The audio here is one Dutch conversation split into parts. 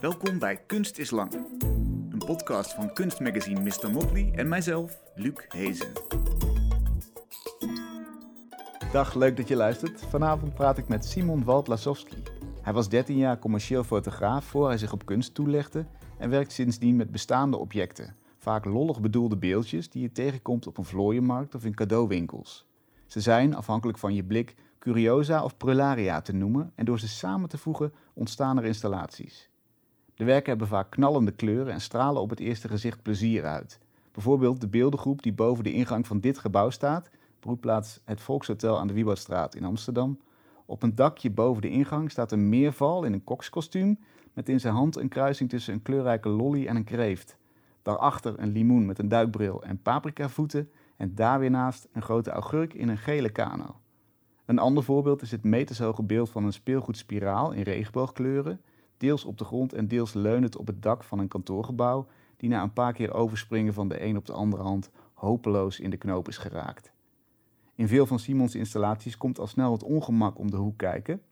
Welkom bij Kunst is Lang. Een podcast van kunstmagazine Mr. Motley en mijzelf, Luc Hezen. Dag, leuk dat je luistert. Vanavond praat ik met Simon Waldlasowski. Hij was 13 jaar commercieel fotograaf voor hij zich op kunst toelegde en werkt sindsdien met bestaande objecten. Vaak lollig bedoelde beeldjes die je tegenkomt op een vlooienmarkt of in cadeauwinkels. Ze zijn, afhankelijk van je blik, curiosa of prularia te noemen en door ze samen te voegen ontstaan er installaties. De werken hebben vaak knallende kleuren en stralen op het eerste gezicht plezier uit. Bijvoorbeeld de beeldengroep die boven de ingang van dit gebouw staat, broedplaats het Volkshotel aan de Wiebertstraat in Amsterdam. Op een dakje boven de ingang staat een meerval in een kokskostuum met in zijn hand een kruising tussen een kleurrijke lolly en een kreeft. Daarachter een limoen met een duikbril en paprikavoeten en daar weer naast een grote augurk in een gele kano. Een ander voorbeeld is het metershoge beeld van een speelgoedspiraal in regenboogkleuren, deels op de grond en deels leunend op het dak van een kantoorgebouw, die na een paar keer overspringen van de een op de andere hand hopeloos in de knoop is geraakt. In veel van Simons installaties komt al snel het ongemak om de hoek kijken.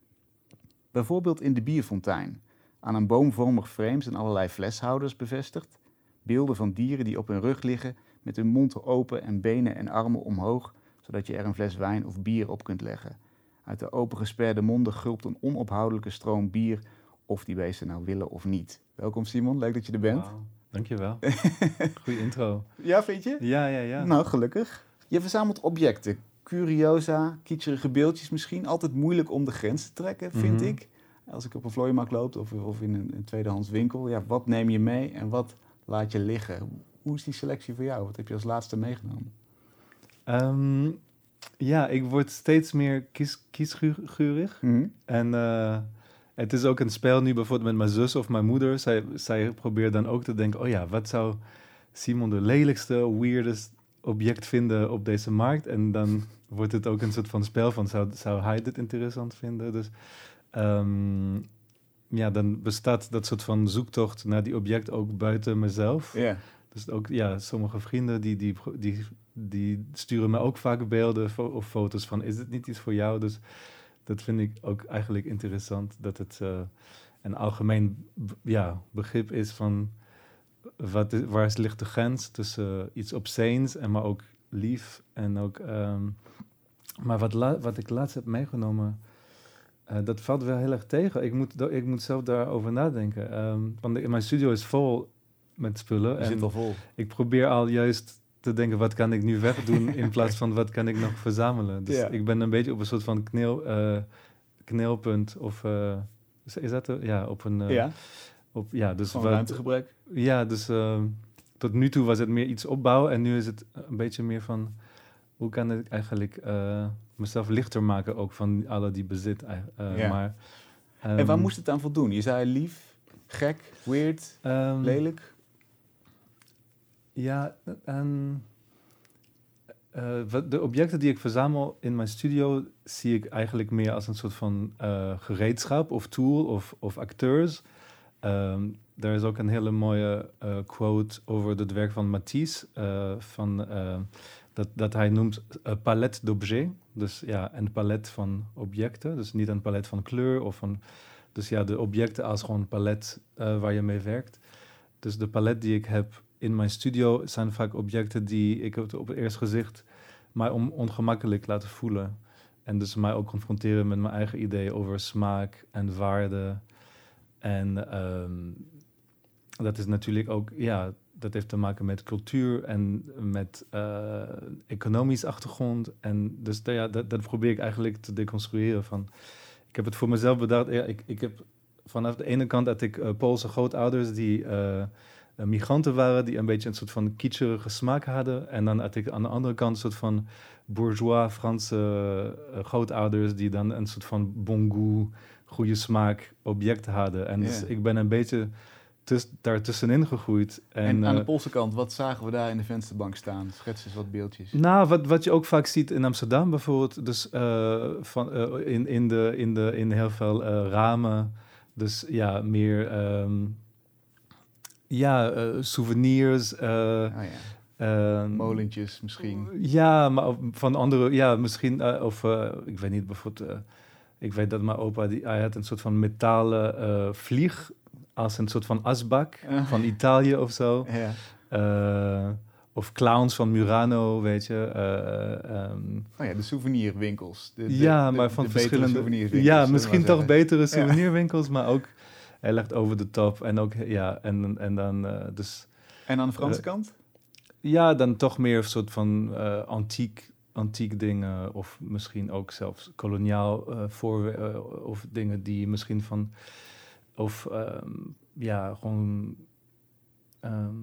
Bijvoorbeeld in de bierfontein. Aan een boomvormig frame zijn allerlei fleshouders bevestigd. Beelden van dieren die op hun rug liggen met hun mond open en benen en armen omhoog, zodat je er een fles wijn of bier op kunt leggen. Uit de opengesperde monden gulpt een onophoudelijke stroom bier, of die beesten nou willen of niet. Welkom Simon, leuk dat je er bent. Wauw, dankjewel. Goeie intro. Ja, vind je? Ja, ja, ja. Nou, gelukkig. Je verzamelt objecten, curiosa, kitscherige beeldjes misschien. Altijd moeilijk om de grens te trekken, vind Mhm. ik. Als ik op een vlooienmarkt loop of, of in een, een tweedehands winkel. Ja, wat neem je mee en wat laat je liggen? Hoe is die selectie voor jou? Wat heb je als laatste meegenomen? Ehm, ja, ik word steeds meer kies, kiesgurig. En eh, het is ook een spel nu bijvoorbeeld met mijn zus of mijn moeder. Zij, zij probeert dan ook te denken, oh ja, wat zou Simon de lelijkste, weirdest object vinden op deze markt? En dan wordt het ook een soort van spel van, zou, zou hij dit interessant vinden? Dus ehm, ja, dan bestaat dat soort van zoektocht naar die object ook buiten mezelf. Ja. Dus ook, ja, sommige vrienden die, die, die, die sturen me ook vaak beelden of foto's van, is het niet iets voor jou? Dus dat vind ik ook eigenlijk interessant, dat het eh, een algemeen ja, begrip is van, wat is, waar is- ligt de grens tussen iets obscenes en maar ook lief en ook... ehm, maar wat, la- wat ik laatst heb meegenomen, eh, dat valt wel heel erg tegen. Ik moet, ik moet zelf daarover nadenken. Ehm, want de- mijn studio is vol met spullen. Je en zit al vol. ik probeer al juist te denken, wat kan ik nu wegdoen in plaats van wat kan ik nog verzamelen. Dus Ja. ik ben een beetje op een soort van kneel, eh, knelpunt of uh, is, is dat er? Ja, op een... Uh, ja, op, ja, dus van wat- ruimtegebrek. Ja, dus tot nu toe was het meer iets opbouwen en nu is het een beetje meer van, hoe kan ik eigenlijk mezelf lichter maken ook van alle die bezit. Ja. maar, en waar um, moest het aan voldoen? Je zei lief, gek, weird, um, lelijk. Ja, en wat, de objecten die ik verzamel in mijn studio zie ik eigenlijk meer als een soort van uh, gereedschap of tool of, of acteurs. Um, is ook een hele mooie uh, quote over het werk van Matisse, van, dat, dat hij noemt palet d'objets. Dus ja, een palet van objecten, dus niet een palet van kleur of van... Dus ja, de objecten als gewoon palet waar je mee werkt. Dus de palet die ik heb in mijn studio zijn vaak objecten die ik op het eerste gezicht mij on ongemakkelijk laten voelen. En dus mij ook confronteren met mijn eigen ideeën over smaak en waarde. En um, dat is natuurlijk ook, ja, dat heeft te maken met cultuur en met uh, economisch achtergrond. En dus ja, dat, dat probeer ik eigenlijk te deconstrueren van... Ik heb het voor mezelf bedacht, ik, ik heb vanaf de ene kant dat ik uh, Poolse grootouders die... Uh, migranten waren die een beetje een soort van kitscherige smaak hadden. En dan had ik aan de andere kant een soort van bourgeois Franse uh, grootouders die dan een soort van bon goût, goede smaak object hadden. En Yeah. dus ik ben een beetje tuss daartussenin gegroeid. En, En, aan de eh, Poolse kant, wat zagen we daar in de vensterbank staan? Schets eens wat beeldjes. nou, wat, wat je ook vaak ziet in Amsterdam bijvoorbeeld, dus uh, van, uh, in, in, de, in, de, in heel veel ramen. Dus ja, meer um, ja, uh, souvenirs. Oh, ja. Uh, Molentjes misschien. Ja, maar van andere, ja, misschien, uh, of uh, ik weet niet, bijvoorbeeld, uh, ik weet dat mijn opa, die, hij had een soort van metalen vlieg als een soort van asbak Ah. van Italië of zo. Ja. Eh, of clowns van Murano, weet je. eh, Oh ja, de souvenirwinkels. De, de- ja, de- maar van verschillende. souvenirwinkels, Ja, misschien toch betere souvenirwinkels, maar ook heel erg over de top. En ook, ja, en, en dan eh, dus. En aan de Franse Eh, kant? Ja, dan toch meer een soort van eh, antiek, antiek dingen. Of misschien ook zelfs koloniaal eh voor of dingen die misschien van. Of ehm, ja, gewoon. ehm,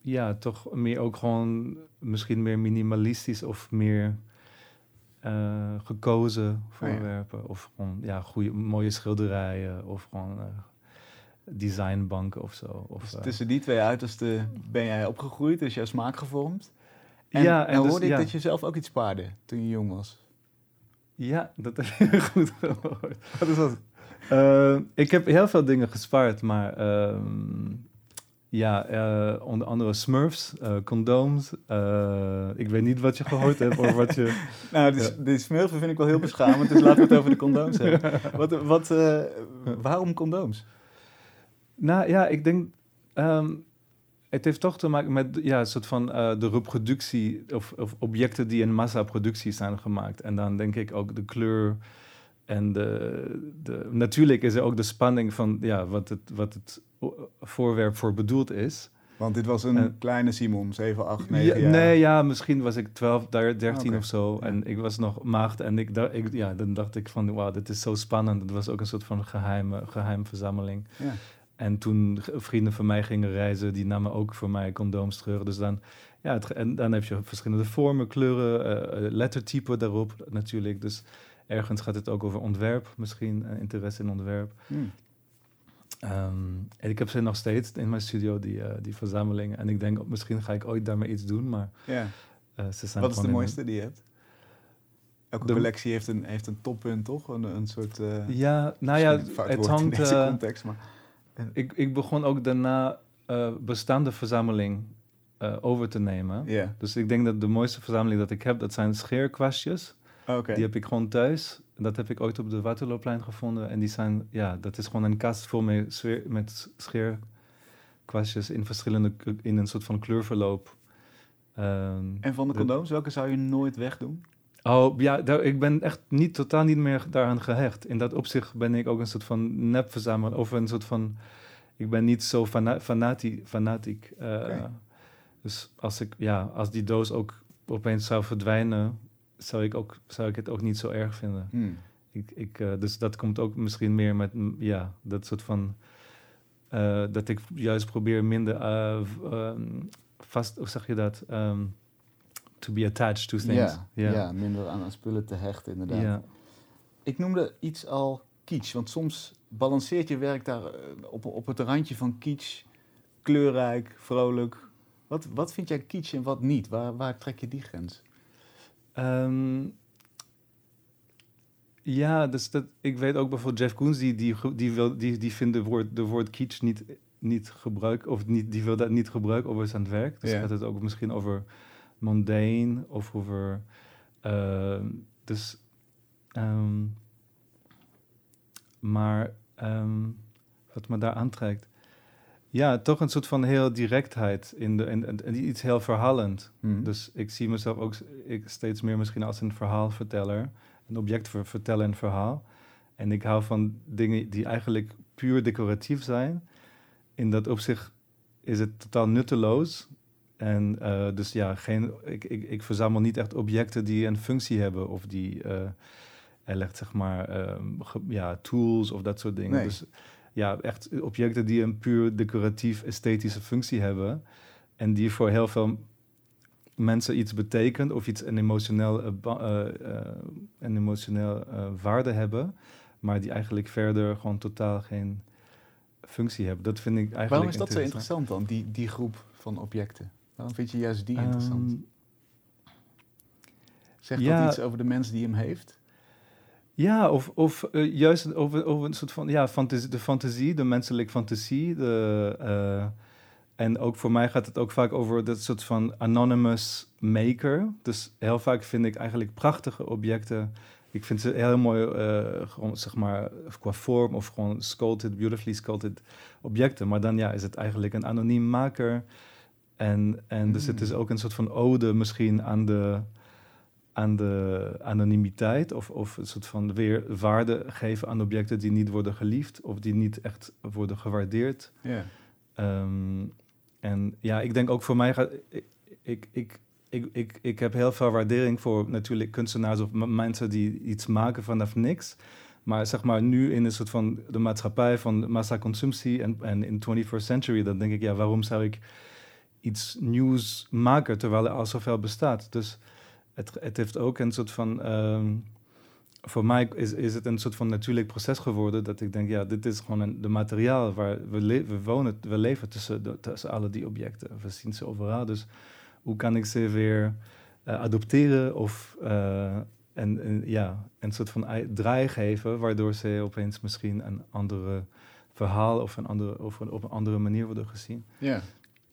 ja, toch meer ook gewoon misschien meer minimalistisch of meer gekozen Oh ja. voorwerpen. Of gewoon ja, goede, mooie schilderijen. Of gewoon designbanken of zo. Of, Dus eh, tussen die twee uitersten ben jij opgegroeid, is jouw smaak gevormd. En, Ja, en, en dus- hoorde ik ja. dat je zelf ook iets spaarde toen je jong was. Ja, dat heb je goed gehoord. Wat is dat? Eh, ik heb heel veel dingen gespaard, maar ehm, ja, eh, onder andere Smurfs, condooms. ik weet niet wat je gehoord hebt of wat je... Nou, de smurfen vind ik wel heel beschamend, dus laten we het over de condooms hebben. Wat, wat, waarom condooms? Nou ja, ik denk. ehm, het heeft toch te maken met ja, een soort van eh, de reproductie of, of objecten die in massaproductie zijn gemaakt. En dan denk ik ook de kleur en de, de. Natuurlijk is er ook de spanning van ja, wat, het, wat het voorwerp voor bedoeld is. Want dit was een kleine Simon, 7, 8, 9 Ja, jaar. nee, ja, misschien was ik 12, daar- 13 Oké. of zo. En ik was nog maagd. En ik, ja, dan dacht ik van, wauw, dit is zo spannend. Het was ook een soort van geheime, geheim verzameling. Ja. En toen vrienden van mij gingen reizen, die namen ook voor mij condooms terug. Dus dan, ja, het, en dan heb je verschillende vormen, kleuren, eh, eh, lettertypen daarop natuurlijk. Dus ergens gaat het ook over ontwerp misschien, eh, interesse in ontwerp. Hm. Ehm, en ik heb ze nog steeds in mijn studio, die, eh, die verzamelingen. En ik denk, oh, misschien ga ik ooit daarmee iets doen, maar Ja. ze zijn Wat is de mooiste die je hebt? Elke De- collectie heeft een, heeft een toppunt, toch? Een, een soort... Ja, nou ja, het in hangt... deze context, maar... ik, ik begon ook daarna eh, bestaande verzameling eh, over te nemen. Dus ik denk dat de mooiste verzameling dat ik heb, dat zijn scheerkwastjes. oké. Die heb ik gewoon thuis. Dat heb ik ooit op de Waterloopplein gevonden. En die zijn, ja, dat is gewoon een kast vol met, sfeer- met scheerkwastjes in verschillende, in een soort van kleurverloop. Ehm, En van de de- condooms, welke zou je nooit wegdoen? Oh ja, daar, ik ben echt niet, totaal niet meer daaraan gehecht. In dat opzicht ben ik ook een soort van nepverzamelaar. Of een soort van. Ik ben niet zo fana fanati fanatiek. eh. Dus als, ik, ja, als die doos ook opeens zou verdwijnen, zou ik, ook, zou ik het ook niet zo erg vinden. Hm. Ik, ik, eh, dus dat komt ook misschien meer met ja, dat soort van. eh, dat ik juist probeer minder eh, ehm, vast, hoe zeg je dat? Ehm, to be attached to things. Ja, Ja. ja, minder aan, aan spullen te hechten, inderdaad. Ja. Ik noemde iets al kitsch, want soms balanceert je werk daar eh, op, op het randje van kitsch, kleurrijk, vrolijk. Wat, wat vind jij kitsch en wat niet? Waar, waar trek je die grens? Ehm, ja, dus dat, ik weet ook bijvoorbeeld Jeff Koons, die, die, die, wil, die, die vindt de woord, de woord kitsch niet, niet gebruiken, of niet, die wil dat niet gebruiken over zijn werk. Dus Ja. gaat het ook misschien over mundane of over. ehm, dus. ehm, maar ehm, wat me daar aantrekt. Ja, toch een soort van heel directheid in de, en, en, en iets heel verhalend. Hm. Dus ik zie mezelf ook ik steeds meer misschien als een verhaalverteller. Een object ver, vertellen een verhaal. En ik hou van dingen die eigenlijk puur decoratief zijn. In dat opzicht is het totaal nutteloos. En eh, dus ja, geen, ik, ik, ik verzamel niet echt objecten die een functie hebben. Of die eh er legt zeg maar ehm, ge- ja, tools of dat soort dingen. Nee. Dus ja, echt objecten die een puur decoratief esthetische functie hebben. En die voor heel veel mensen iets betekent of iets een emotioneel, eh, eh, eh, een emotioneel eh, waarde hebben, maar die eigenlijk verder gewoon totaal geen functie hebben. Dat vind ik eigenlijk Waarom is dat zo interessant dan, die, die groep van objecten? Waarom vind je juist die interessant? Ehm, Zegt ja. dat iets over de mens die hem heeft? Ja, of, of eh, juist over, over een soort van ja, fantasie, de fantasie, de menselijke fantasie. De, eh, en ook voor mij gaat het ook vaak over dat soort van anonymous maker. Dus heel vaak vind ik eigenlijk prachtige objecten ik vind ze heel mooi, eh, gewoon zeg maar, qua vorm of gewoon sculpted, beautifully sculpted objecten. Maar dan ja, is het eigenlijk een anoniem maker. En, en dus het is Mm. ook een soort van ode misschien aan de, aan de anonimiteit. Of, of een soort van weer waarde geven aan objecten die niet worden geliefd. Of die niet echt worden gewaardeerd. Ja. Ehm, en ja, ik denk ook voor mij gaat. Ik, ik, ik, ik, ik, ik heb heel veel waardering voor natuurlijk kunstenaars of mensen die iets maken vanaf niks. Maar zeg maar nu in een soort van de maatschappij van massaconsumptie en, en in 21st century, dan denk ik, ja, waarom zou ik iets nieuws maken terwijl er al zoveel bestaat? Dus het, het heeft ook een soort van. ehm, voor mij is, is het een soort van natuurlijk proces geworden dat ik denk, ja, dit is gewoon een, de materiaal waar we, le- we wonen, we leven tussen, tussen alle die objecten. We zien ze overal, dus hoe kan ik ze weer eh, adopteren of eh, en, ja, een soort van draai geven, waardoor ze opeens misschien een andere verhaal of, een andere, of op een andere manier worden gezien. ja.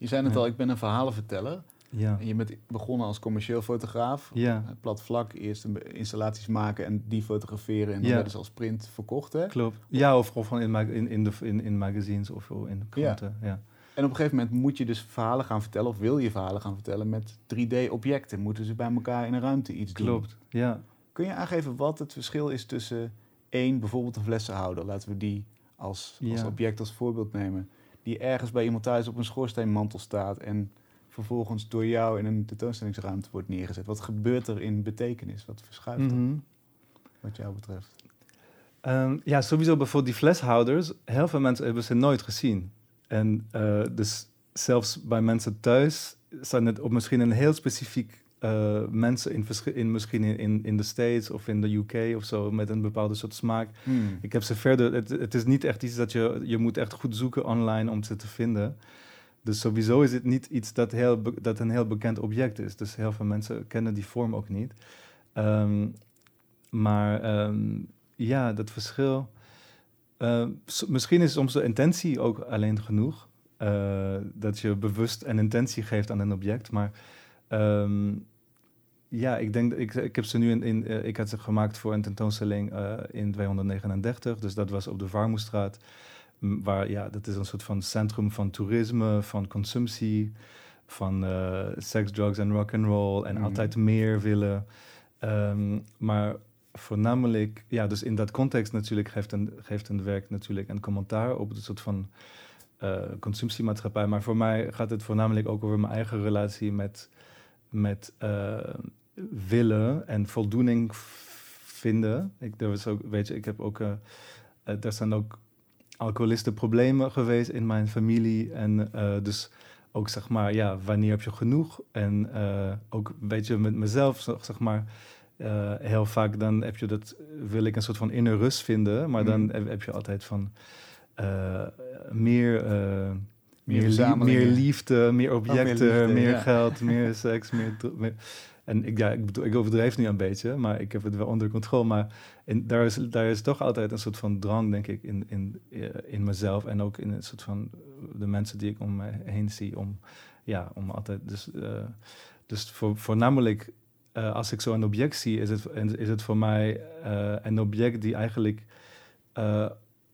Je zei Ja. al, ik ben een verhalenverteller. Ja, En je bent begonnen als commercieel fotograaf. ja Eh, Plat vlak, eerst installaties maken en die fotograferen. En dan Ja. werden ze als print verkocht, hè? klopt. Ja, of gewoon in, in, in, de, in, in magazines of in kranten. Ja. En op een gegeven moment moet je dus verhalen gaan vertellen, of wil je verhalen gaan vertellen met 3D-objecten. Moeten ze bij elkaar in een ruimte iets doen? Klopt, ja. Kun je aangeven wat het verschil is tussen één, bijvoorbeeld een flessenhouder, laten we die als, als object als voorbeeld nemen, die ergens bij iemand thuis op een schoorsteenmantel staat en vervolgens door jou in een tentoonstellingsruimte wordt neergezet. Wat gebeurt er in betekenis? Wat verschuift er, Mhm. wat jou betreft? Ehm, ja, sowieso bijvoorbeeld die fleshouders. Heel veel mensen hebben ze nooit gezien. En eh, dus zelfs bij mensen thuis zijn het op misschien een heel specifiek eh, mensen in, in misschien in, in, de States of in de UK of zo met een bepaalde soort smaak. Hmm. Ik heb ze verder. Het, het is niet echt iets dat je je moet echt goed zoeken online om ze te vinden. Dus sowieso is het niet iets dat, heel dat een heel bekend object is. Dus heel veel mensen kennen die vorm ook niet. Ehm, maar ehm, ja, dat verschil. eh, misschien is soms de intentie ook alleen genoeg. eh, dat je bewust een intentie geeft aan een object. Maar ehm, ja, ik denk ik, ik heb ze nu in. in eh, ik had ze gemaakt voor een tentoonstelling eh, in 239. Dus dat was op de Varmoestraat. Waar ja, dat is een soort van centrum van toerisme, van consumptie, van eh seks, drugs en rock and roll en Mhm. altijd meer willen. Ehm, maar voornamelijk, ja, dus in dat context natuurlijk geeft een, geeft een werk natuurlijk een commentaar op het soort van eh, consumptiemaatschappij. Maar voor mij gaat het voornamelijk ook over mijn eigen relatie met, met willen en voldoening vinden. Ik, er was ook, weet je, ik heb ook, er zijn ook alcoholistenproblemen geweest in mijn familie. En eh, dus ook zeg maar, ja, wanneer heb je genoeg? En ook een beetje met mezelf, zeg maar, heel vaak dan heb je dat, wil ik een soort van inner rust vinden, maar dan Mhm. heb, heb je altijd van meer, meer, meer liefde, meer objecten, liefde, meer ja. geld, meer seks, meer- En ik, ja, ik, bedoel, ik overdrijf nu een beetje, maar ik heb het wel onder controle. Maar in, daar, is, daar is toch altijd een soort van drang, denk ik, in, in, eh, in mezelf en ook in een soort van de mensen die ik om me heen zie. Om, ja, om altijd. Dus, eh, dus voor, voornamelijk, eh, als ik zo een object zie, is het, is het voor mij een object die eigenlijk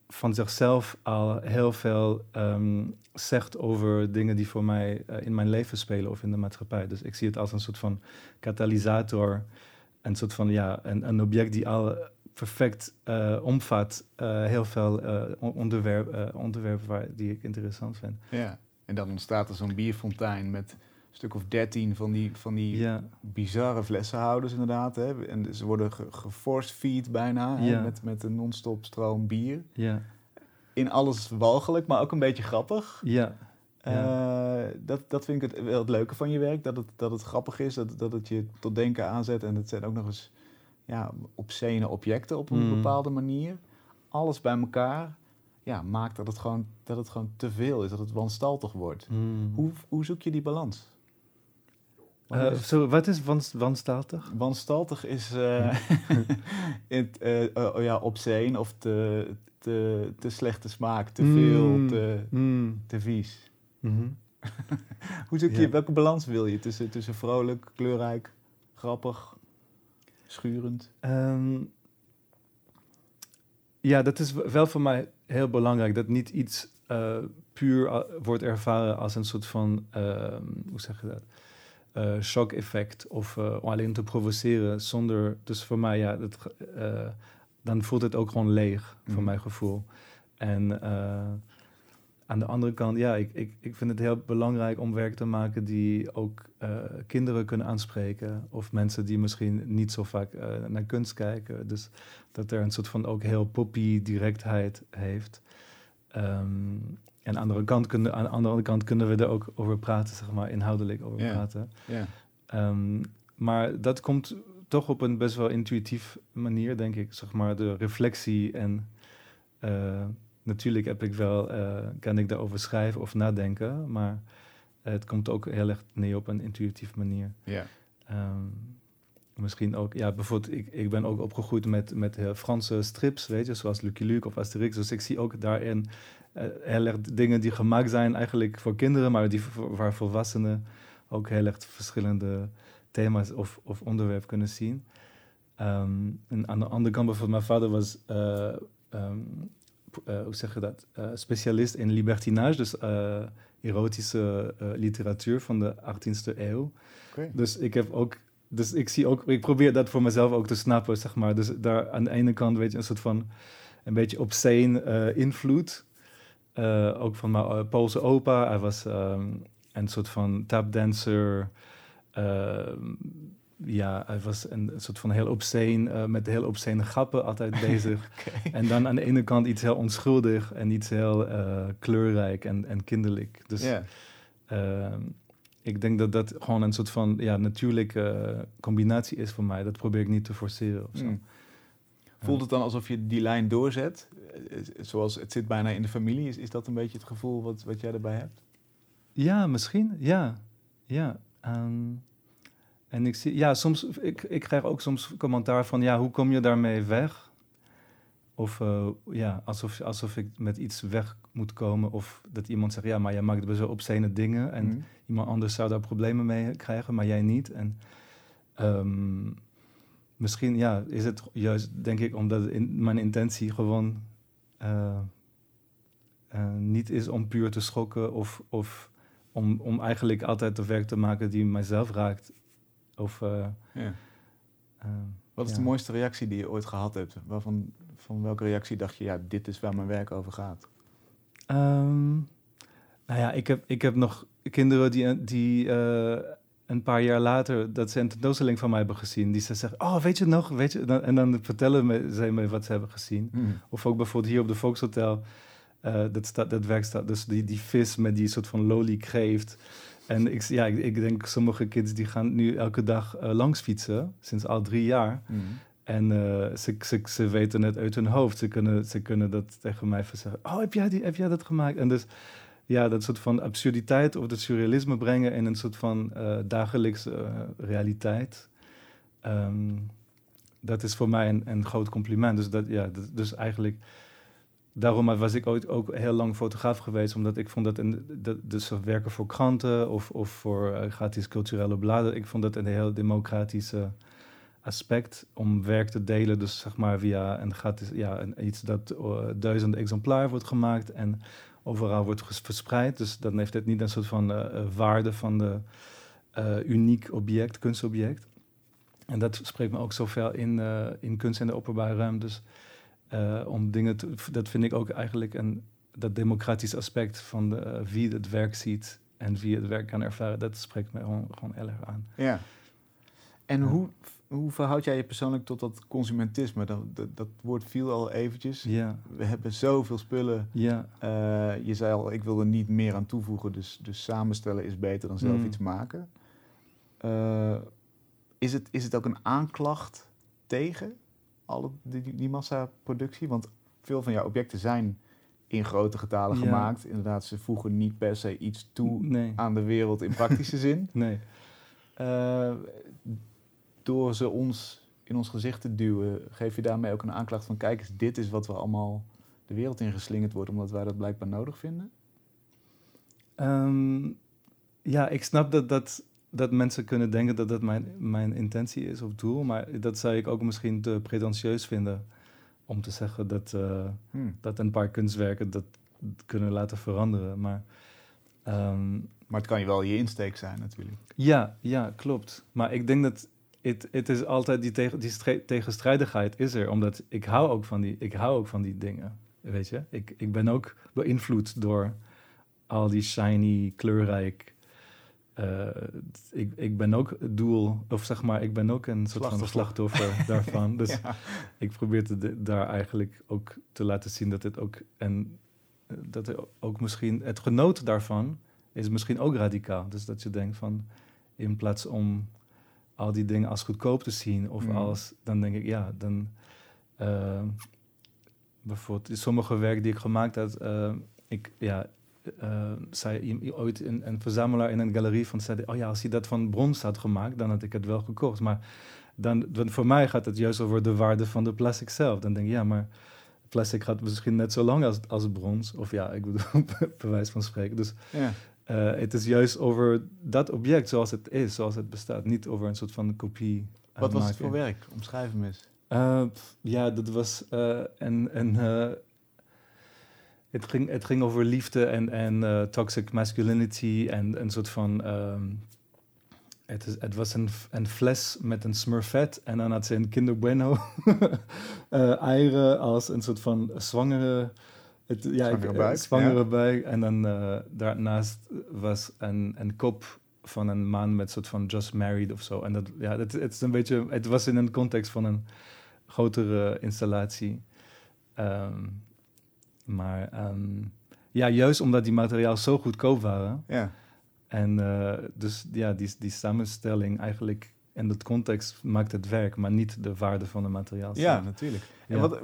van zichzelf al heel veel ehm, zegt over dingen die voor mij eh, in mijn leven spelen of in de maatschappij. Dus ik zie het als een soort van katalysator, een soort van ja, een, een object die al perfect eh, omvat eh, heel veel on- onderwerp, onderwerpen waar, die ik interessant vind. Ja. En dan ontstaat er zo'n bierfontein met een stuk of dertien van die, van die Ja, bizarre flessenhouders inderdaad. Hè? En ze worden ge- geforce feed bijna hè? Ja. Met, met een non-stop stroom bier. ja, In alles walgelijk, maar ook een beetje grappig. ja, Eh, dat, dat vind ik het, wel het leuke van je werk. Dat het, dat het grappig is, dat, dat het je tot denken aanzet. En het zijn ook nog eens ja, obscene objecten op een Mm. bepaalde manier. Alles bij elkaar ja, maakt dat het, gewoon, dat het gewoon te veel is. Dat het wanstaltig wordt. Mm. Hoe, hoe zoek je die balans? Zo, wat is wans, wanstaltig? Wanstaltig is eh, het, eh, oh ja, obscene of te, te, te slechte smaak, te veel, Mm. te, Mm. te vies. Mhm. Hoe zoek je, Ja. welke balans wil je tussen, tussen vrolijk, kleurrijk, grappig, schurend? Ehm, ja, dat is wel voor mij heel belangrijk. Dat niet iets uh, puur uh, wordt ervaren als een soort van, uh, hoe zeg je dat? Uh, shock-effect of om alleen te provoceren zonder. Dus voor mij, ja, dat, dan voelt het ook gewoon leeg, mm. voor mijn gevoel. En aan de andere kant, ja, ik, ik, ik vind het heel belangrijk om werk te maken die ook kinderen kunnen aanspreken. Of mensen die misschien niet zo vaak naar kunst kijken. Dus dat er een soort van ook heel poppy directheid heeft. Um, en aan de, andere kant kunnen, aan de andere kant kunnen we er ook over praten, zeg maar, inhoudelijk over yeah. praten. Yeah. Um, maar dat komt toch op een best wel intuïtief manier, denk ik. Zeg maar, de reflectie en... Uh, natuurlijk heb ik wel, uh, kan ik daarover schrijven of nadenken, maar het komt ook heel erg neer op een intuïtieve manier. Ja. Um, misschien ook, ja, bijvoorbeeld, ik, ik ben ook opgegroeid met, met Franse strips, weet je, zoals Lucky Luke of Asterix. Dus ik zie ook daarin heel erg dingen die gemaakt zijn eigenlijk voor kinderen, maar die waar volwassenen ook heel erg verschillende thema's of, of onderwerpen kunnen zien. Um, en aan de andere kant, bijvoorbeeld, mijn vader was uh, um, uh, hoe zeg je dat, uh, specialist in libertinage, dus erotische literatuur van de 18e eeuw. Okay. Dus ik heb ook, dus ik zie ook, ik probeer dat voor mezelf ook te snappen, zeg maar. Dus daar aan de ene kant, weet je, een soort van een beetje obscene invloed. Ook van mijn Poolse opa, hij was um, een soort van tapdancer ja, hij was een soort van heel obscene, uh, met heel obscene grappen altijd bezig. okay. En dan aan de ene kant iets heel onschuldig en iets heel kleurrijk en, en kinderlijk. Dus yeah. uh, ik denk dat dat gewoon een soort van ja, natuurlijke combinatie is voor mij. Dat probeer ik niet te forceren of zo. Mm. Voelt het dan alsof je die lijn doorzet? Eh, zoals het zit bijna in de familie. Is, is dat een beetje het gevoel wat, wat jij erbij hebt? Ja, misschien. Ja. Ja. Um, en ik zie, ja, soms, ik, ik krijg ook soms commentaar van, ja, hoe kom je daarmee weg? Of uh, ja, alsof, alsof ik met iets weg moet komen. Of dat iemand zegt, ja, maar jij maakt zo obscene dingen. En mm. iemand anders zou daar problemen mee krijgen, maar jij niet. En um, misschien, ja, is het juist, denk ik, omdat in, mijn intentie gewoon niet is om puur te schokken. Of, of om, om eigenlijk altijd de werk te maken die mijzelf raakt. Of, uh, ja. Wat is ja. de mooiste reactie die je ooit gehad hebt? Waarvan, van welke reactie dacht je, ja, dit is waar mijn werk over gaat? Um, nou ja, ik heb, ik heb nog kinderen die, die uh, een paar jaar later dat ze een tentoonstelling van mij hebben gezien. Die ze zeggen, oh, weet je nog? Weet je? En dan vertellen me, ze me wat ze hebben gezien. Mm. Of ook bijvoorbeeld hier op de Volkshotel. Uh, dat, staat, dat werk staat, dus die, die vis met die soort van loli kreeft. En ik, ja, ik, ik, denk sommige kids die gaan nu elke dag uh, langs fietsen, sinds al drie jaar. Mm. En uh, ze, ze, ze weten het uit hun hoofd. Ze kunnen, ze kunnen dat tegen mij zeggen. Oh, heb jij, die, heb jij dat gemaakt? En dus ja, dat soort van absurditeit of het surrealisme brengen in een soort van uh, dagelijkse realiteit. Um, dat is voor mij een, een groot compliment. Dus, dat, ja, dus eigenlijk daarom was ik ooit ook heel lang fotograaf geweest, omdat ik vond dat, een, dat dus werken voor kranten of, of voor uh, gratis culturele bladen, ik vond dat een heel democratisch aspect om werk te delen, dus zeg maar via een gratis, ja, een, iets dat duizend exemplaar wordt gemaakt en overal wordt verspreid. Dus dan heeft het niet een soort van uh, waarde van de uniek object, kunstobject. En dat spreekt me ook zoveel in, in kunst in de openbare ruimte. Dus uh, om dingen te, dat vind ik ook eigenlijk een, dat democratisch aspect van de, uh, wie het werk ziet en wie het werk kan ervaren, dat spreekt mij gewoon, gewoon erg aan. Ja. En hoe, hoe verhoud jij je persoonlijk tot dat consumentisme? Dat, dat, dat woord viel al eventjes. Ja. We hebben zoveel spullen. Ja. Uh, je zei al, ik wil er niet meer aan toevoegen, dus, dus samenstellen is beter dan zelf mm. iets maken. is, het, is het ook een aanklacht tegen alle, die, die massaproductie? Want veel van jouw objecten zijn in grote getalen ja. gemaakt. Inderdaad, ze voegen niet per se iets toe nee. aan de wereld in praktische zin. Nee. Uh, door ze ons in ons gezicht te duwen, geef je daarmee ook een aanklacht van: kijk eens, dit is wat we allemaal de wereld in geslingerd worden, omdat wij dat blijkbaar nodig vinden? Um, ja, ik snap dat dat dat mensen kunnen denken dat dat mijn, mijn intentie is of doel, maar dat zou ik ook misschien te pretentieus vinden om te zeggen dat, eh, Hmm. dat een paar kunstwerken dat kunnen laten veranderen. Maar ehm, Maar het kan je wel je insteek zijn natuurlijk. ja, ja, klopt. Maar ik denk dat het, het is altijd die, tegen, die stre- tegenstrijdigheid is er, omdat ik hou ook van die, ik hou ook van die dingen. Weet je, ik, ik ben ook beïnvloed door al die shiny, kleurrijk. eh, ik, ik ben ook doel, of zeg maar, ik ben ook een soort van Slachtoffer. daarvan. Dus Ja. ik probeer te, daar eigenlijk ook te laten zien dat het ook en eh, dat er ook misschien het genoot daarvan is misschien ook radicaal. Dus dat je denkt van in plaats om al die dingen als goedkoop te zien of Mm. als dan denk ik ja dan eh, bijvoorbeeld sommige werk die ik gemaakt had eh, ik ja eh, zei ooit een, een verzamelaar in een galerie van zei oh ja als hij dat van brons had gemaakt dan had ik het wel gekocht maar dan, dan voor mij gaat het juist over de waarde van de plastic zelf. Dan denk ik, ja, maar plastic gaat misschien net zo lang als, als brons. Of ja, ik bedoel, bij wijze van spreken. Dus Ja. Eh, het is juist over dat object zoals het is, zoals het bestaat. Niet over een soort van kopie. eh, Wat was het voor werk? Omschrijf hem eens. Eh, ja, dat was eh, een. een eh, het, ging, het ging over liefde en, en eh, toxic masculinity en een soort van. ehm, het, is, het was een, een fles met een smurfet en dan had ze een Kinder Bueno eh, eieren als een soort van zwangere. Het, ja, Zwangere ik- eh, buik, zwangere ja. buik. En dan eh, daarnaast was een, een kop van een man met soort van just married of zo. En dat, ja, het, het is een beetje, het was in een context van een grotere installatie. Ehm, maar ehm, ja, juist omdat die materialen zo goedkoop waren. Ja. En eh, dus ja, die, die samenstelling eigenlijk en dat context maakt het werk, maar niet de waarde van het materiaal. ja, natuurlijk. Ja. En wat,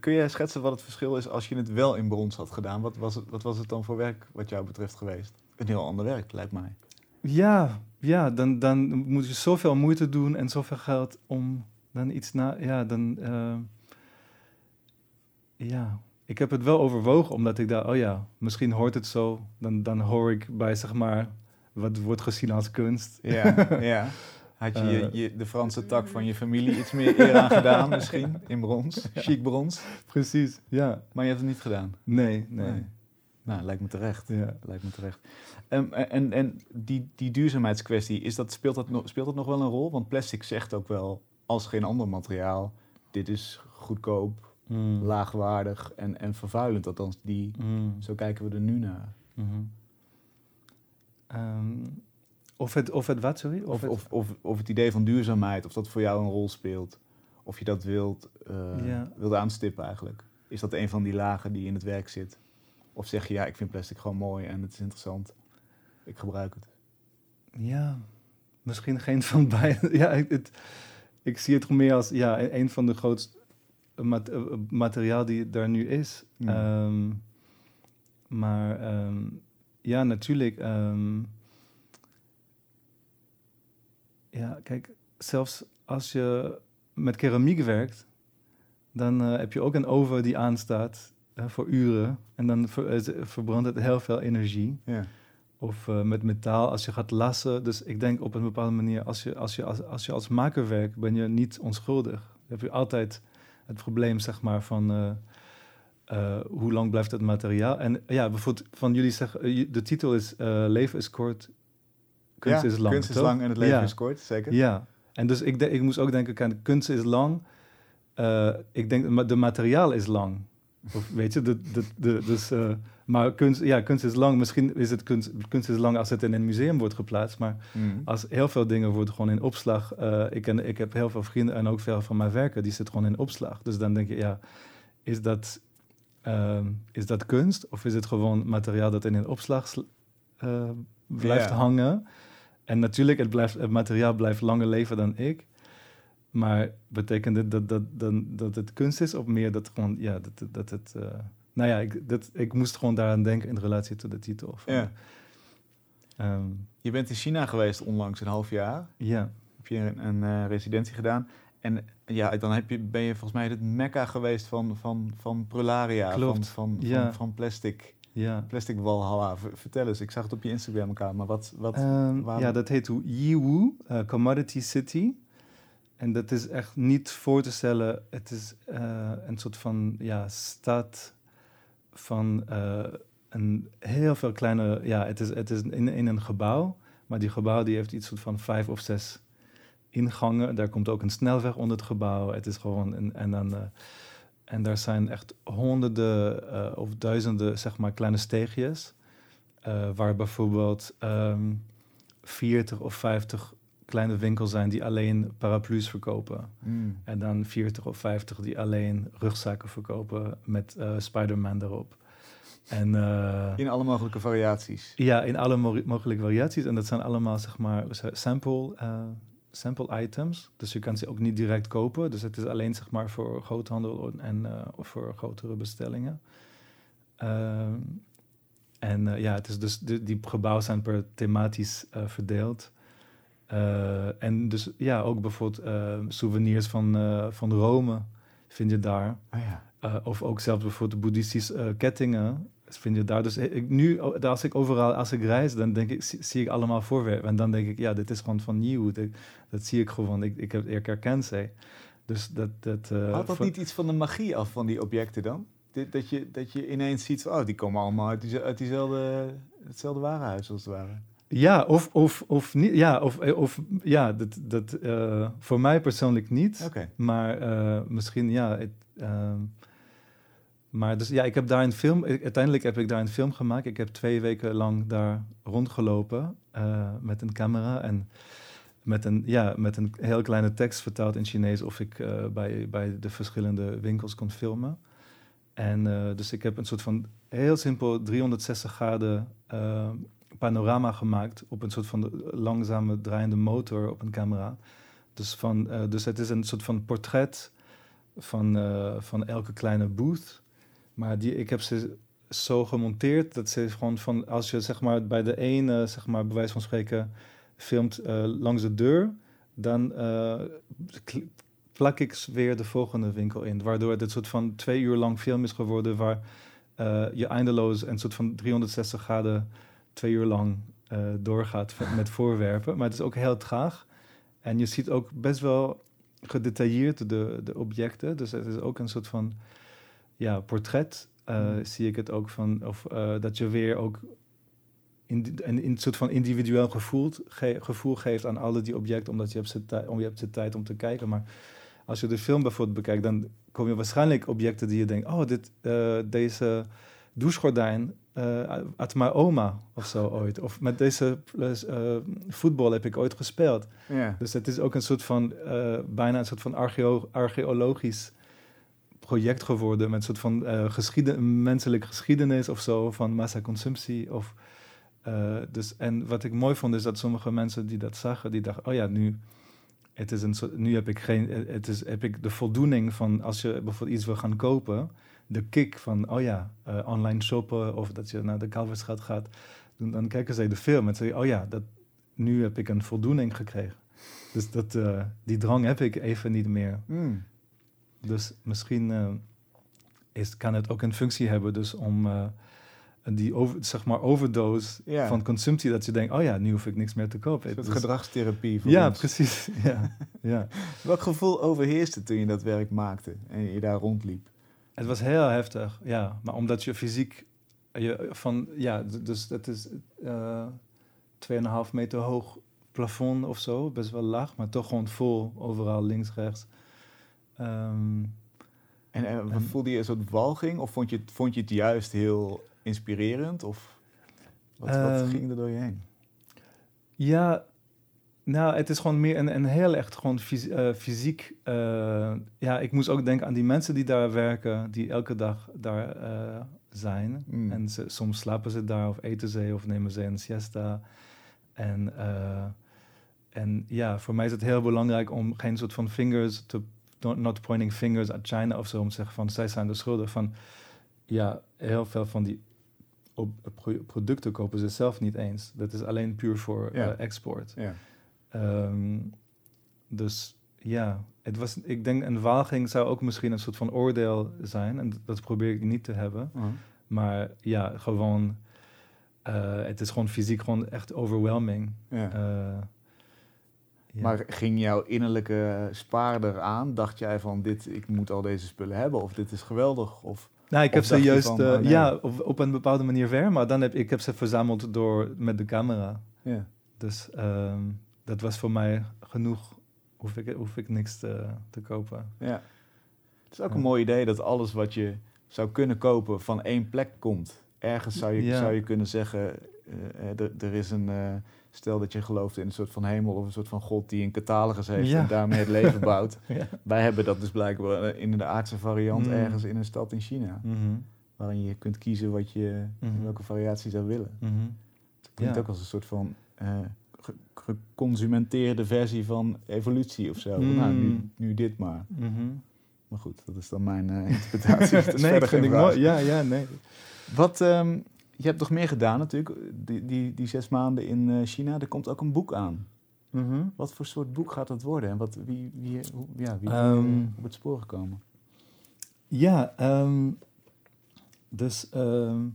kun jij schetsen wat het verschil is als je het wel in brons had gedaan? Wat was het, wat was het dan voor werk wat jou betreft geweest? Een heel ander werk, lijkt mij. Ja, ja dan, dan moet je zoveel moeite doen en zoveel geld om dan iets na. Ja, dan. eh, ja, ik heb het wel overwogen, omdat ik dacht, oh ja, misschien hoort het zo. Dan, dan hoor ik bij, zeg maar, wat wordt gezien als kunst. Ja, ja. Had je, je, Eh. je de Franse tak van je familie iets meer eer aan gedaan misschien? In brons? Chic brons? Precies, ja. Maar je hebt het niet gedaan? Nee, nee. Nee. Nou, lijkt me terecht. Ja. Lijkt me terecht. Ehm, en en die, die duurzaamheidskwestie, is dat, speelt, dat nog, speelt dat nog wel een rol? Want plastic zegt ook wel, als geen ander materiaal, dit is goedkoop, Mm. laagwaardig en, en vervuilend. Althans, die, Mm. zo kijken we er nu naar. Mhm. Ehm, of, het, of het wat, sorry? Of, het- of, of, of het idee van duurzaamheid, of dat voor jou een rol speelt. Of je dat wilt, eh, Ja. wilt aanstippen eigenlijk. Is dat een van die lagen die in het werk zit? Of zeg je, ja, ik vind plastic gewoon mooi en het is interessant. Ik gebruik het. Ja, misschien geen van beide. Ja, ik, het, ik zie het meer als ja, een een van de grootste mat- eh, materiaal die er nu is. Ehm, maar ehm, ja, natuurlijk. ehm, ja, kijk, zelfs als je met keramiek werkt, dan eh, heb je ook een oven die aanstaat voor uren. En dan ver- eh, verbrandt het heel veel energie. Ja. Of eh, met metaal, als je gaat lassen. Dus ik denk op een bepaalde manier, als je als, je als, als, je als maker werkt, ben je niet onschuldig. Dan heb je altijd het probleem, zeg maar, van hoe lang blijft het materiaal. En ja, bijvoorbeeld van jullie zeggen, de titel is Leven is kort, kunst Ja, is lang. Kunst is toch? lang en het leven Ja. is kort, zeker? Ja, en dus ik, de- ik moest ook denken aan kunst is lang. Eh, ik denk, de materiaal is lang. Of, weet je, de, de, de, dus, eh, maar kunst, ja, kunst is lang. Misschien is het kunst, kunst is lang als het in een museum wordt geplaatst. Maar Mhm. als heel veel dingen worden gewoon in opslag. eh, ik, ken, ik heb heel veel vrienden en ook veel van mijn werken, die zitten gewoon in opslag. Dus dan denk je, ja, is dat, ehm, is dat kunst? Of is het gewoon materiaal dat in een opslag sl- blijft Ja. hangen? En natuurlijk, het, blijft, het materiaal blijft langer leven dan ik. Maar betekent het dat, dat, dan, dat het kunst is? Of meer dat gewoon, ja, dat, dat het... eh, nou ja, ik, dat, ik moest gewoon daaraan denken in relatie tot de titel. Van, Ja. ehm, Je bent in China geweest onlangs een half jaar. ja. Heb je een, een eh, residentie gedaan. En ja, dan heb je, ben je volgens mij het mekka geweest van, van, van prularia. Klopt, Van, van, ja. van, van plastic. Ja. Plastic walhalla. Vertel eens, ik zag het op je Instagram account, maar wat... wat waarom- ja, dat heet hoe Yiwu, eh, Commodity City. en dat is echt niet voor te stellen. Het is eh, een soort van ja, stad van eh, een heel veel kleine. Ja, het is, het is in, in een gebouw. Maar die gebouw die heeft iets soort van vijf of zes ingangen. Daar komt ook een snelweg onder het gebouw. Het is gewoon een, en dan. En daar zijn echt honderden eh, of duizenden, zeg maar, kleine steegjes. eh, waar bijvoorbeeld ehm 40 of 50 kleine winkels zijn die alleen paraplu's verkopen. Mm. En dan 40 of 50 die alleen rugzakken verkopen met eh Spider-Man erop. En In alle mogelijke variaties. ja, in alle mo- mogelijke variaties. En dat zijn allemaal, zeg maar, sa- sample, sample items. Dus je kan ze ook niet direct kopen. Dus het is alleen, zeg maar, voor groothandel en eh, of voor grotere bestellingen. Ehm, en eh, ja, het is dus, die gebouwen zijn per thematisch eh, verdeeld. En dus ja, ook bijvoorbeeld souvenirs van, van Rome vind je daar. Oh ja. Of ook zelfs bijvoorbeeld de boeddhistische kettingen vind je daar. Dus ik, nu, als ik overal, als ik reis, dan denk ik, zie, zie, ik allemaal voorwerpen. En dan denk ik, ja, dit is gewoon van nieuw. Dat, zie ik gewoon. Ik, ik heb ik herken. Dus dat... dat uh, Had dat niet iets van de magie af van die objecten dan? Dat, dat, je, dat je ineens ziet, oh, die komen allemaal uit, die, uit diezelfde, hetzelfde warenhuis als het ware. Ja, of, of, of niet. Ja, of, of ja, dat, dat uh, voor mij persoonlijk niet. Okay. Maar uh, misschien ja. Het, uh, maar dus ja, ik heb daar een film. Uiteindelijk heb ik daar een film gemaakt. Ik heb twee weken lang daar rondgelopen uh, met een camera en met een, ja, met een heel kleine tekst vertaald in Chinees of ik uh, bij, bij de verschillende winkels kon filmen. En uh, dus ik heb een soort van heel simpel 360 graden panorama gemaakt op een soort van langzame draaiende motor op een camera. Dus, van, dus het is een soort van portret van, van elke kleine booth. Maar die, ik heb ze zo gemonteerd dat ze gewoon van als je zeg maar bij de ene, zeg maar bij wijze van spreken, filmt uh, langs de deur, dan uh, plak ik weer de volgende winkel in. Waardoor het een soort van twee uur lang film is geworden waar uh, je eindeloos een soort van 360 graden twee uur lang doorgaat met voorwerpen. Maar het is ook heel traag. En je ziet ook best wel gedetailleerd de, de objecten. Dus het is ook een soort van ja, portret. Uh, mm. Zie ik het ook van. Of uh, dat je weer ook in, een, soort van individueel gevoel, ge, gevoel geeft aan alle die objecten, omdat je hebt, ze om, je hebt de tijd om te kijken. Maar als je de film bijvoorbeeld bekijkt, dan kom je waarschijnlijk objecten die je denkt: oh, dit, uh, deze douchegordijn uh, uit mijn oma of zo ooit. Of met deze uh, voetbal heb ik ooit gespeeld. Ja. Dus het is ook een soort van, bijna een soort van archeo archeologisch project geworden. Met een soort van geschieden, menselijke geschiedenis of zo, van massaconsumptie. Of, uh, dus, en wat ik mooi vond is dat sommige mensen die dat zagen, die dachten, oh ja, nu, het is een soort, nu heb ik, geen, het is, heb ik de voldoening van als je bijvoorbeeld iets wil gaan kopen, de kick van, oh ja, online shoppen of dat je naar de Kalverstraat gaat, dan, dan kijken zij de film en zeggen, oh ja, dat, nu heb ik een voldoening gekregen. Dus dat, die drang heb ik even niet meer. Mm. Dus misschien uh, is, kan het ook een functie hebben dus om uh, die over, zeg maar overdose ja. van consumptie, dat je denkt, oh ja, nu hoef ik niks meer te kopen. Een soort Dus- gedragstherapie voor ja, ons. precies. ja, ja. Welk gevoel overheerste toen je dat werk maakte en je daar rondliep? Het was heel heftig, ja. Maar omdat je fysiek je van, ja, dus het is eh 2,5 meter hoog plafond of zo, best wel laag, maar toch gewoon vol, overal links, rechts. Ehm, En, en En- voelde je een soort walging of vond je, het, vond je het juist heel inspirerend? Of wat, wat Ehm, ging er door je heen? Ja, nou, het is gewoon meer een, een heel echt gewoon fys- eh, fysiek. eh, ja, ik moest ook denken aan die mensen die daar werken, die elke dag daar eh, zijn. Mm. En ze, soms slapen ze daar of eten ze of nemen ze een siesta. En, en ja, voor mij is het heel belangrijk om geen soort van fingers te. Not, not pointing fingers at China of zo, om te zeggen van zij zijn de schuldig van. Ja, heel veel van die op, pro- producten kopen ze zelf niet eens. Dat is alleen puur voor eh, export. Ehm, dus ja, het was, ik denk een walging zou ook misschien een soort van oordeel zijn. En dat probeer ik niet te hebben. Oh. Maar ja, gewoon, eh, het is gewoon fysiek gewoon echt overwhelming. ja. Ja. Maar ging jouw innerlijke spaarder aan? Dacht jij van, dit, ik moet al deze spullen hebben? Of dit is geweldig? Of, Nou, ik heb ze juist van, eh, nee. ja, op, op een bepaalde manier ver, maar dan heb ik heb ze verzameld door met de camera. ja. Dus ehm, dat was voor mij genoeg. Hoef ik, hoef ik niks te, te kopen. ja. Het is ook Ja. een mooi idee dat alles wat je zou kunnen kopen van één plek komt. Ergens zou je, Ja. zou je kunnen zeggen, er- er is een... eh, stel dat je gelooft in een soort van hemel of een soort van god die een catalogus heeft Ja. en daarmee het leven bouwt. Ja. Wij hebben dat dus blijkbaar eh, in de aardse variant Mm. ergens in een stad in China. Mhm, Waarin je kunt kiezen wat je, Mhm. welke variatie zou willen. mhm. Het klinkt Ja. ook als een soort van eh, ge- geconsumenteerde versie van evolutie of zo. Mm. Nou, nu, nu dit maar. Mhm. Maar goed, dat is dan mijn eh, interpretatie. Nee, dat vind ik mooi. Ja, ja, nee. Wat, ehm, je hebt toch meer gedaan natuurlijk, die, die, die zes maanden in eh, China. Er komt ook een boek aan. Mhm. Wat voor soort boek gaat dat worden? En wat, wie, wie, hoe, ja, wie Ehm, op het spoor gekomen? Ja, ehm, dus ehm,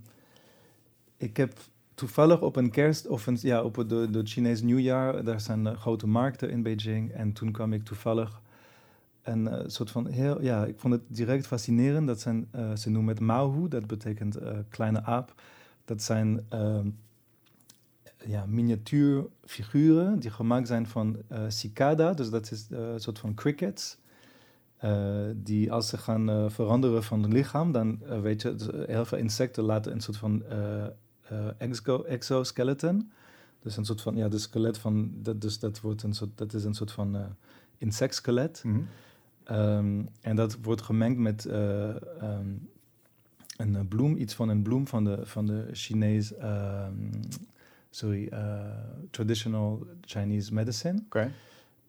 ik heb toevallig op een kerst of een, ja, op het de, de Chinees nieuwjaar, daar zijn eh, grote markten in Beijing. En toen kwam ik toevallig een eh, soort van heel, ja, ik vond het direct fascinerend. Dat zijn, ze noemen het Maohu, dat betekent kleine aap. Dat zijn ehm, ja, miniatuurfiguren die gemaakt zijn van eh, cicada, dus dat is eh, een soort van crickets. Eh, die als ze gaan veranderen van het lichaam, dan weet je, heel veel insecten laten een soort van exo exoskeleton. Dus een soort van, ja, de skelet van, dat, dus dat, wordt een soort, dat is een soort van insectskelet. Ehm, en dat wordt gemengd met eh, ehm, een eh, bloem, iets van een bloem van de, van de Chinees, ehm, sorry, eh, traditional Chinese medicine. Oké.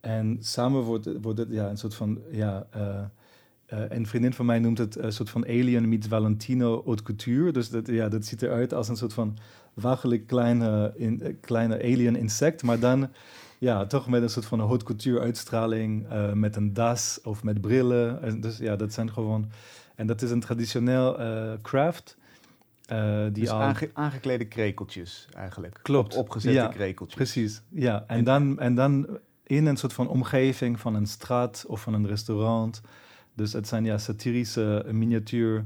En samen wordt, wordt het ja, een soort van, ja, eh, een vriendin van mij noemt het een soort van Alien meets Valentino haute couture. Dus dat, ja, dat ziet eruit als een soort van wagelijk kleine, in, kleine alien insect, maar dan ja, toch met een soort van haute couture uitstraling, met een das of met brillen. En dus ja, dat zijn gewoon, en dat is een traditioneel eh, craft. eh, die Dus al aange- aangeklede krekeltjes eigenlijk. Klopt. Op, opgezette Ja, krekeltjes. Precies, ja. En, En- dan, en dan in een soort van omgeving van een straat of van een restaurant. Dus het zijn ja satirische miniatuur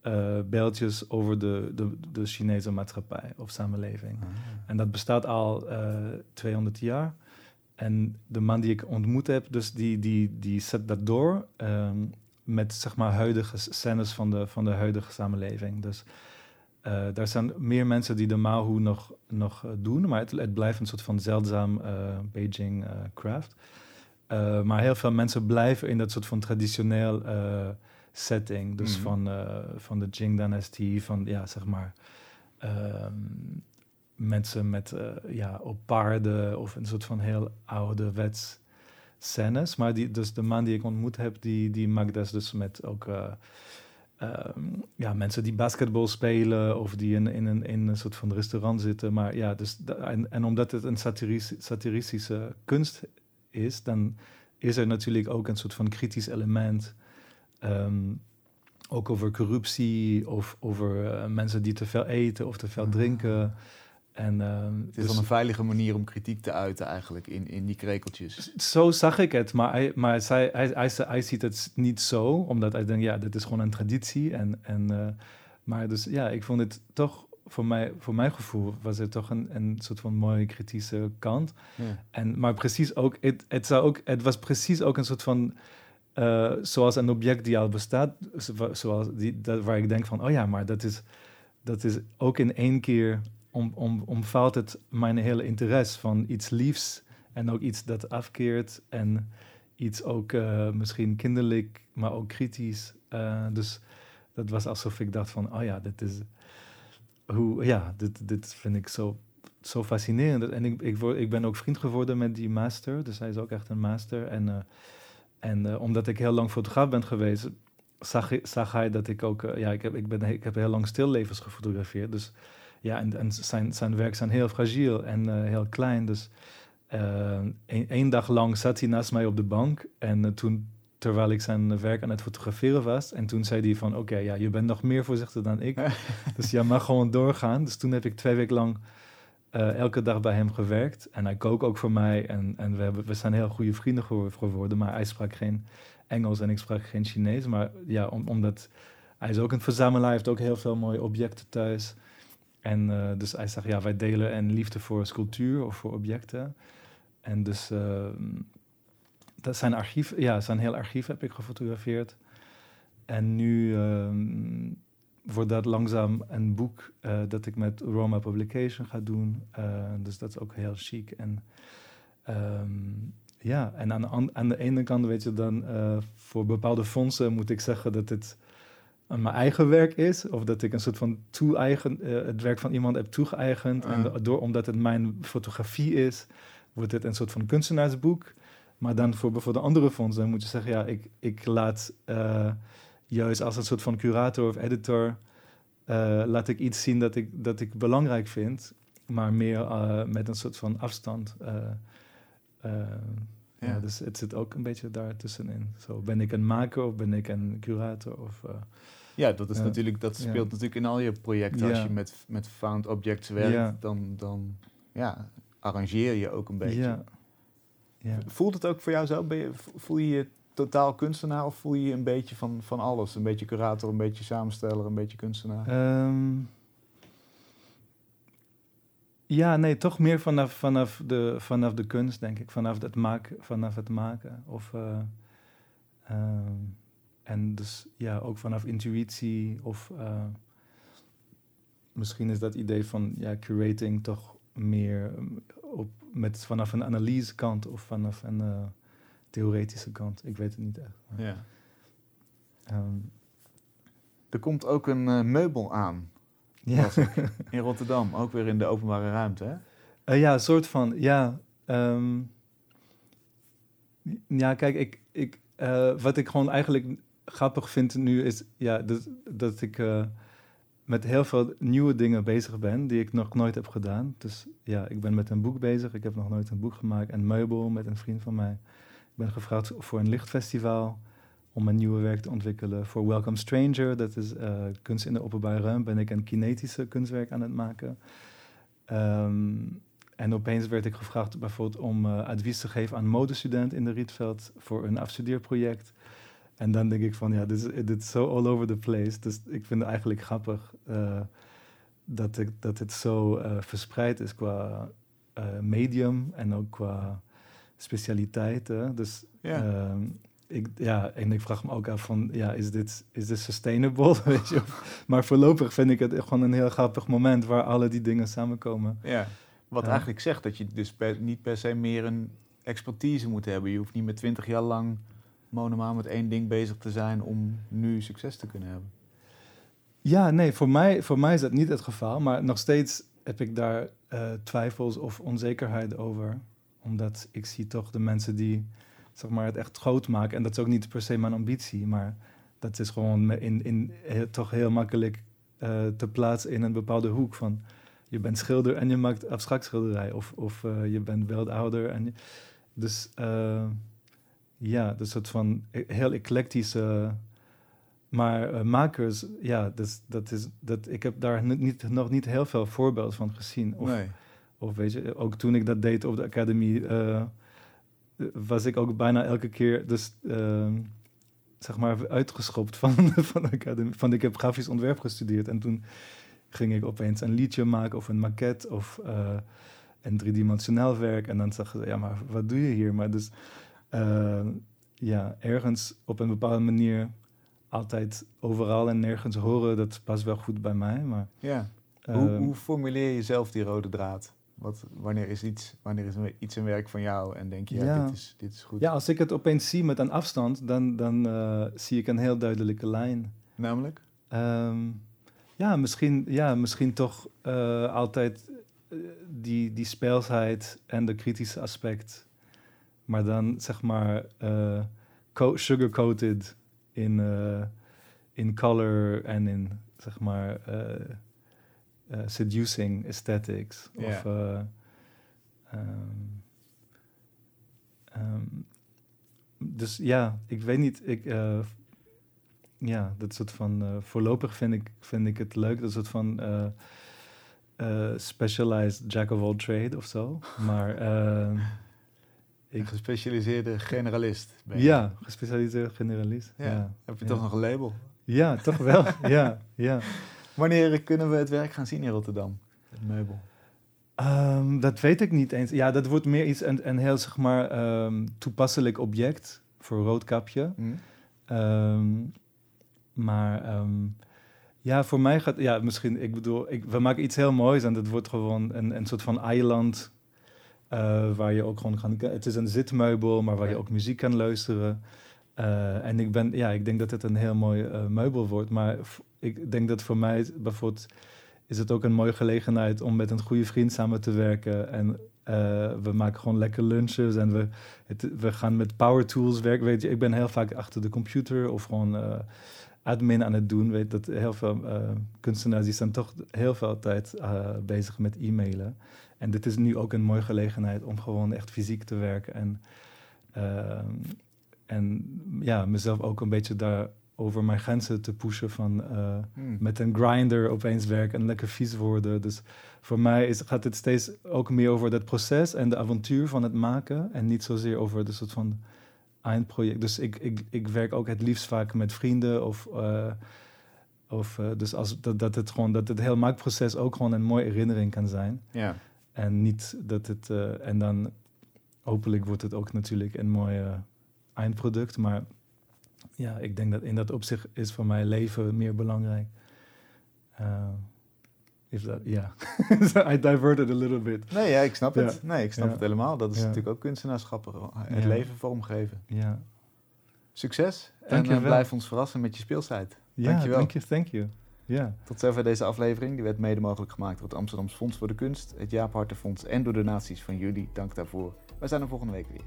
eh beeldjes over de, de, de Chinese maatschappij of samenleving. Ah. En dat bestaat al eh 200 jaar. En de man die ik ontmoet heb, dus die, die, die zet dat door ehm, met zeg maar huidige scènes van de, van de huidige samenleving. Dus eh daar zijn meer mensen die de Mahu nog, nog eh, doen, maar het, het blijft een soort van zeldzaam eh, Beijing craft. Maar heel veel mensen blijven in dat soort van traditioneel setting. Dus Mhm. van, van de Jing-dynastie, van ja, zeg maar ehm, mensen met ja, op paarden of een soort van heel ouderwets scènes. Maar die, dus de man die ik ontmoet heb, die, die maakt dat dus met ook eh, ehm, ja, mensen die basketbal spelen of die in, in, een, in een soort van restaurant zitten. Maar ja, dus en, en omdat het een satiris, satiristische kunst is, dan is er natuurlijk ook een soort van kritisch element. ehm, ook over corruptie of over eh, mensen die te veel eten of te veel Ah. drinken. En, ehm, Het is dus dan een veilige manier om kritiek te uiten eigenlijk in, in die krekeltjes. zo zag ik het, maar, hij, maar zij, hij, hij, hij ziet het niet zo, omdat hij denkt, ja, dit is gewoon een traditie. En, en, eh, maar dus ja, ik vond het toch, voor, mij, voor mijn gevoel, was het toch een, een soort van mooie kritische kant. Ja. En, maar precies ook, het, het, zou ook, het was precies ook een soort van, eh, zoals een object die al bestaat, zo- zoals die, dat, waar ik denk van, oh ja, maar dat is, dat is ook in één keer, om, om, omvalt het mijn hele interesse van iets liefs en ook iets dat afkeert en iets ook eh, misschien kinderlijk, maar ook kritisch. Eh, dus dat was alsof ik dacht van, oh ja, dit is, hoe, ja, dit, dit vind ik zo zo fascinerend. En ik, ik, word, ik ben ook vriend geworden met die master. Dus hij is ook echt een master. En, eh, en omdat ik heel lang fotograaf ben geweest, zag, zag hij dat ik ook... ja, ik heb, ik, ben, ik heb heel lang stillevens gefotografeerd. Dus ja, en, en zijn, zijn werk zijn heel fragiel en eh, heel klein. Dus eh, één dag lang zat hij naast mij op de bank. En eh, toen, terwijl ik zijn werk aan het fotograferen was... en toen zei hij van, oké, ja, je bent nog meer voorzichtig dan ik. dus jij mag gewoon doorgaan. Dus toen heb ik twee weken lang elke dag bij hem gewerkt. En hij kookt ook voor mij. En, en we, hebben, we zijn heel goede vrienden geworden. Maar hij sprak geen Engels en ik sprak geen Chinees. Maar ja, omdat hij is ook een verzamelaar. Hij heeft ook heel veel mooie objecten thuis. En uh, dus hij zegt, ja, wij delen een liefde voor sculptuur of voor objecten. En dus uh, dat zijn archief, ja, zijn heel archief heb ik gefotografeerd. En nu uh, wordt dat langzaam een boek uh, dat ik met Roma Publication ga doen. dus dat is ook heel chic. En um, ja, en aan de, aan de ene kant weet je dan, voor bepaalde fondsen moet ik zeggen dat het mijn eigen werk is. Of dat ik een soort van toe-eigen, uh, het werk van iemand heb toegeëigend. En ah. door, omdat het mijn fotografie is, wordt het een soort van kunstenaarsboek. Maar dan voor bijvoorbeeld andere fondsen moet je zeggen, ja, ik, ik laat uh, juist als een soort van curator of editor, uh, laat ik iets zien dat ik, dat ik belangrijk vind, maar meer met een soort van afstand. Ja. ja. dus het zit ook een beetje daartussenin. Zo, ben ik een maker of ben ik een curator? Of, ja, dat, is natuurlijk, dat speelt natuurlijk in al je projecten. Als je met, met found objects werkt, dan, dan ja, arrangeer je ook een beetje. Voelt het ook voor jou zo? Ben je, voel je je totaal kunstenaar of voel je je een beetje van, van alles? Een beetje curator, een beetje samensteller, een beetje kunstenaar? Um, ja, nee, toch meer vanaf, vanaf, de, vanaf de kunst, denk ik. Vanaf het maken. Vanaf het maken. Of... Uh, um, en dus ja, ook vanaf intuïtie of uh, misschien is dat idee van ja, curating toch meer um, op, met, vanaf een analysekant of vanaf een uh, theoretische kant. Ik weet het niet echt. Ja. Um, er komt ook een meubel aan. Ja. in Rotterdam, ook weer in de openbare ruimte, hè? Uh, ja, een soort van, ja. Um, ja, kijk, ik, ik, uh, wat ik gewoon eigenlijk grappig vind nu is ja, dat, dat ik uh, met heel veel nieuwe dingen bezig ben die ik nog nooit heb gedaan. Dus ja, ik ben met een boek bezig. Ik heb nog nooit een boek gemaakt. Een meubel met een vriend van mij. Ik ben gevraagd voor een lichtfestival om een nieuwe werk te ontwikkelen. Voor Welcome Stranger, dat is uh, kunst in de openbare ruimte, ben ik een kinetische kunstwerk aan het maken. Um, en opeens werd ik gevraagd bijvoorbeeld om uh, advies te geven aan modestudenten in de Rietveld voor een afstudeerproject. En dan denk ik van, ja, dit is, dit is zo all over the place. Dus ik vind het eigenlijk grappig uh, dat, ik, dat het zo verspreid is qua medium en ook qua specialiteiten. Dus yeah. Ik, ja, en ik vraag me ook af van, ja, is dit, is dit sustainable? Weet je? maar voorlopig vind ik het gewoon een heel grappig moment waar alle die dingen samenkomen. Ja, wat eigenlijk zegt dat je dus niet per se meer een expertise moet hebben. Je hoeft niet met twintig jaar lang monomaal met één ding bezig te zijn om nu succes te kunnen hebben? Ja, nee, voor mij, voor mij is dat niet het geval. Maar nog steeds heb ik daar uh, twijfels of onzekerheid over. Omdat ik zie toch de mensen die zeg maar, het echt groot maken. En dat is ook niet per se mijn ambitie. Maar dat is gewoon in, in, toch heel makkelijk uh, te plaatsen in een bepaalde hoek. Van je bent schilder en je maakt abstract schilderij. Of, of uh, je bent beeldhouder. En je, dus ja, een soort van e-, heel eclectische. Maar makers, ja, dus, dat is, dat, ik heb daar niet, nog niet heel veel voorbeelden van gezien. Of, nee. of weet je, ook toen ik dat deed op de academie, was ik ook bijna elke keer, dus uh, zeg maar, uitgeschopt van, van de academie. Van ik heb grafisch ontwerp gestudeerd en toen ging ik opeens een liedje maken of een maquette of uh, een driedimensionaal werk. En dan zag ze, ja, maar wat doe je hier? Maar dus uh, ja, ergens op een bepaalde manier altijd overal en nergens horen, dat past wel goed bij mij. Maar, ja. hoe, ehm, hoe, formuleer je zelf die rode draad? Wat, wanneer is iets, wanneer is iets een werk van jou en denk je, ja, dit, is, dit is goed? Ja, als ik het opeens zie met een afstand, dan, dan uh, zie ik een heel duidelijke lijn. Namelijk? Um, ja, misschien, ja, misschien toch uh, altijd uh, die, die speelsheid en de kritische aspect maar dan zeg maar sugar-coated in, in color en in zeg maar seducing aesthetics. Yeah. Of, um, um, dus ja, ik weet niet. Ik, ja, dat soort van. voorlopig vind ik, vind ik het leuk. Dat soort van eh, specialized jack of all trade of zo. Maar eh, Een ik, gespecialiseerde generalist. ben je. ja, gespecialiseerd generalist. Ja. Ja, Heb je Ja. toch nog een label? ja toch wel. ja, ja. Wanneer kunnen we het werk gaan zien in Rotterdam? Het meubel. Ehm, dat weet ik niet eens. Ja, dat wordt meer iets een, een heel zeg maar ehm, toepasselijk object voor Roodkapje. Hm? Ehm, maar ja, voor mij gaat, ja, misschien, ik bedoel, ik, we maken iets heel moois en dat wordt gewoon een, een soort van eiland eh, waar je ook gewoon kan, het is een zitmeubel, maar waar je ook muziek kan luisteren. Eh, en ik ben, ja, ik denk dat het een heel mooi eh, meubel wordt, maar ik denk dat voor mij bijvoorbeeld is het ook een mooie gelegenheid om met een goede vriend samen te werken en eh, we maken gewoon lekker lunches en we, we gaan met power tools werken. Weet je, ik ben heel vaak achter de computer of gewoon eh, admin aan het doen. Weet dat heel veel eh, kunstenaars die zijn toch heel veel tijd bezig met e-mailen. En dit is nu ook een mooie gelegenheid om gewoon echt fysiek te werken en, en ja, mezelf ook een beetje daar over mijn grenzen te pushen van eh, Hm. met een grinder opeens werken en lekker vies worden. Dus voor mij is, gaat het steeds ook meer over dat proces en de avontuur van het maken. En niet zozeer over de soort van eindproject. Dus ik, ik, ik werk ook het liefst vaak met vrienden of... eh, of eh, dus als, dat, dat, het gewoon, dat het hele maakproces ook gewoon een mooie herinnering kan zijn. Ja. En niet dat het... en dan hopelijk wordt het ook natuurlijk een mooi eh, eindproduct. Maar ja, ik denk dat in dat opzicht is voor mij leven meer belangrijk. Uh, if that, ja. I diverted a little bit. Nee, ja, ik snap Ja. het. Nee, ik snap Ja. het helemaal. Dat is Ja. natuurlijk ook kunstenaarschap. Het Ja. leven vormgeven. Ja, Succes. En Dankjewel. eh, blijf ons verrassen met je speelsite. ja Dankjewel. thank you, thank you. Ja. Tot zover deze aflevering. Die werd mede mogelijk gemaakt door het Amsterdamse Fonds voor de Kunst, het Jaap Hartenfonds en door donaties van jullie. Dank daarvoor. Wij zijn er volgende week weer.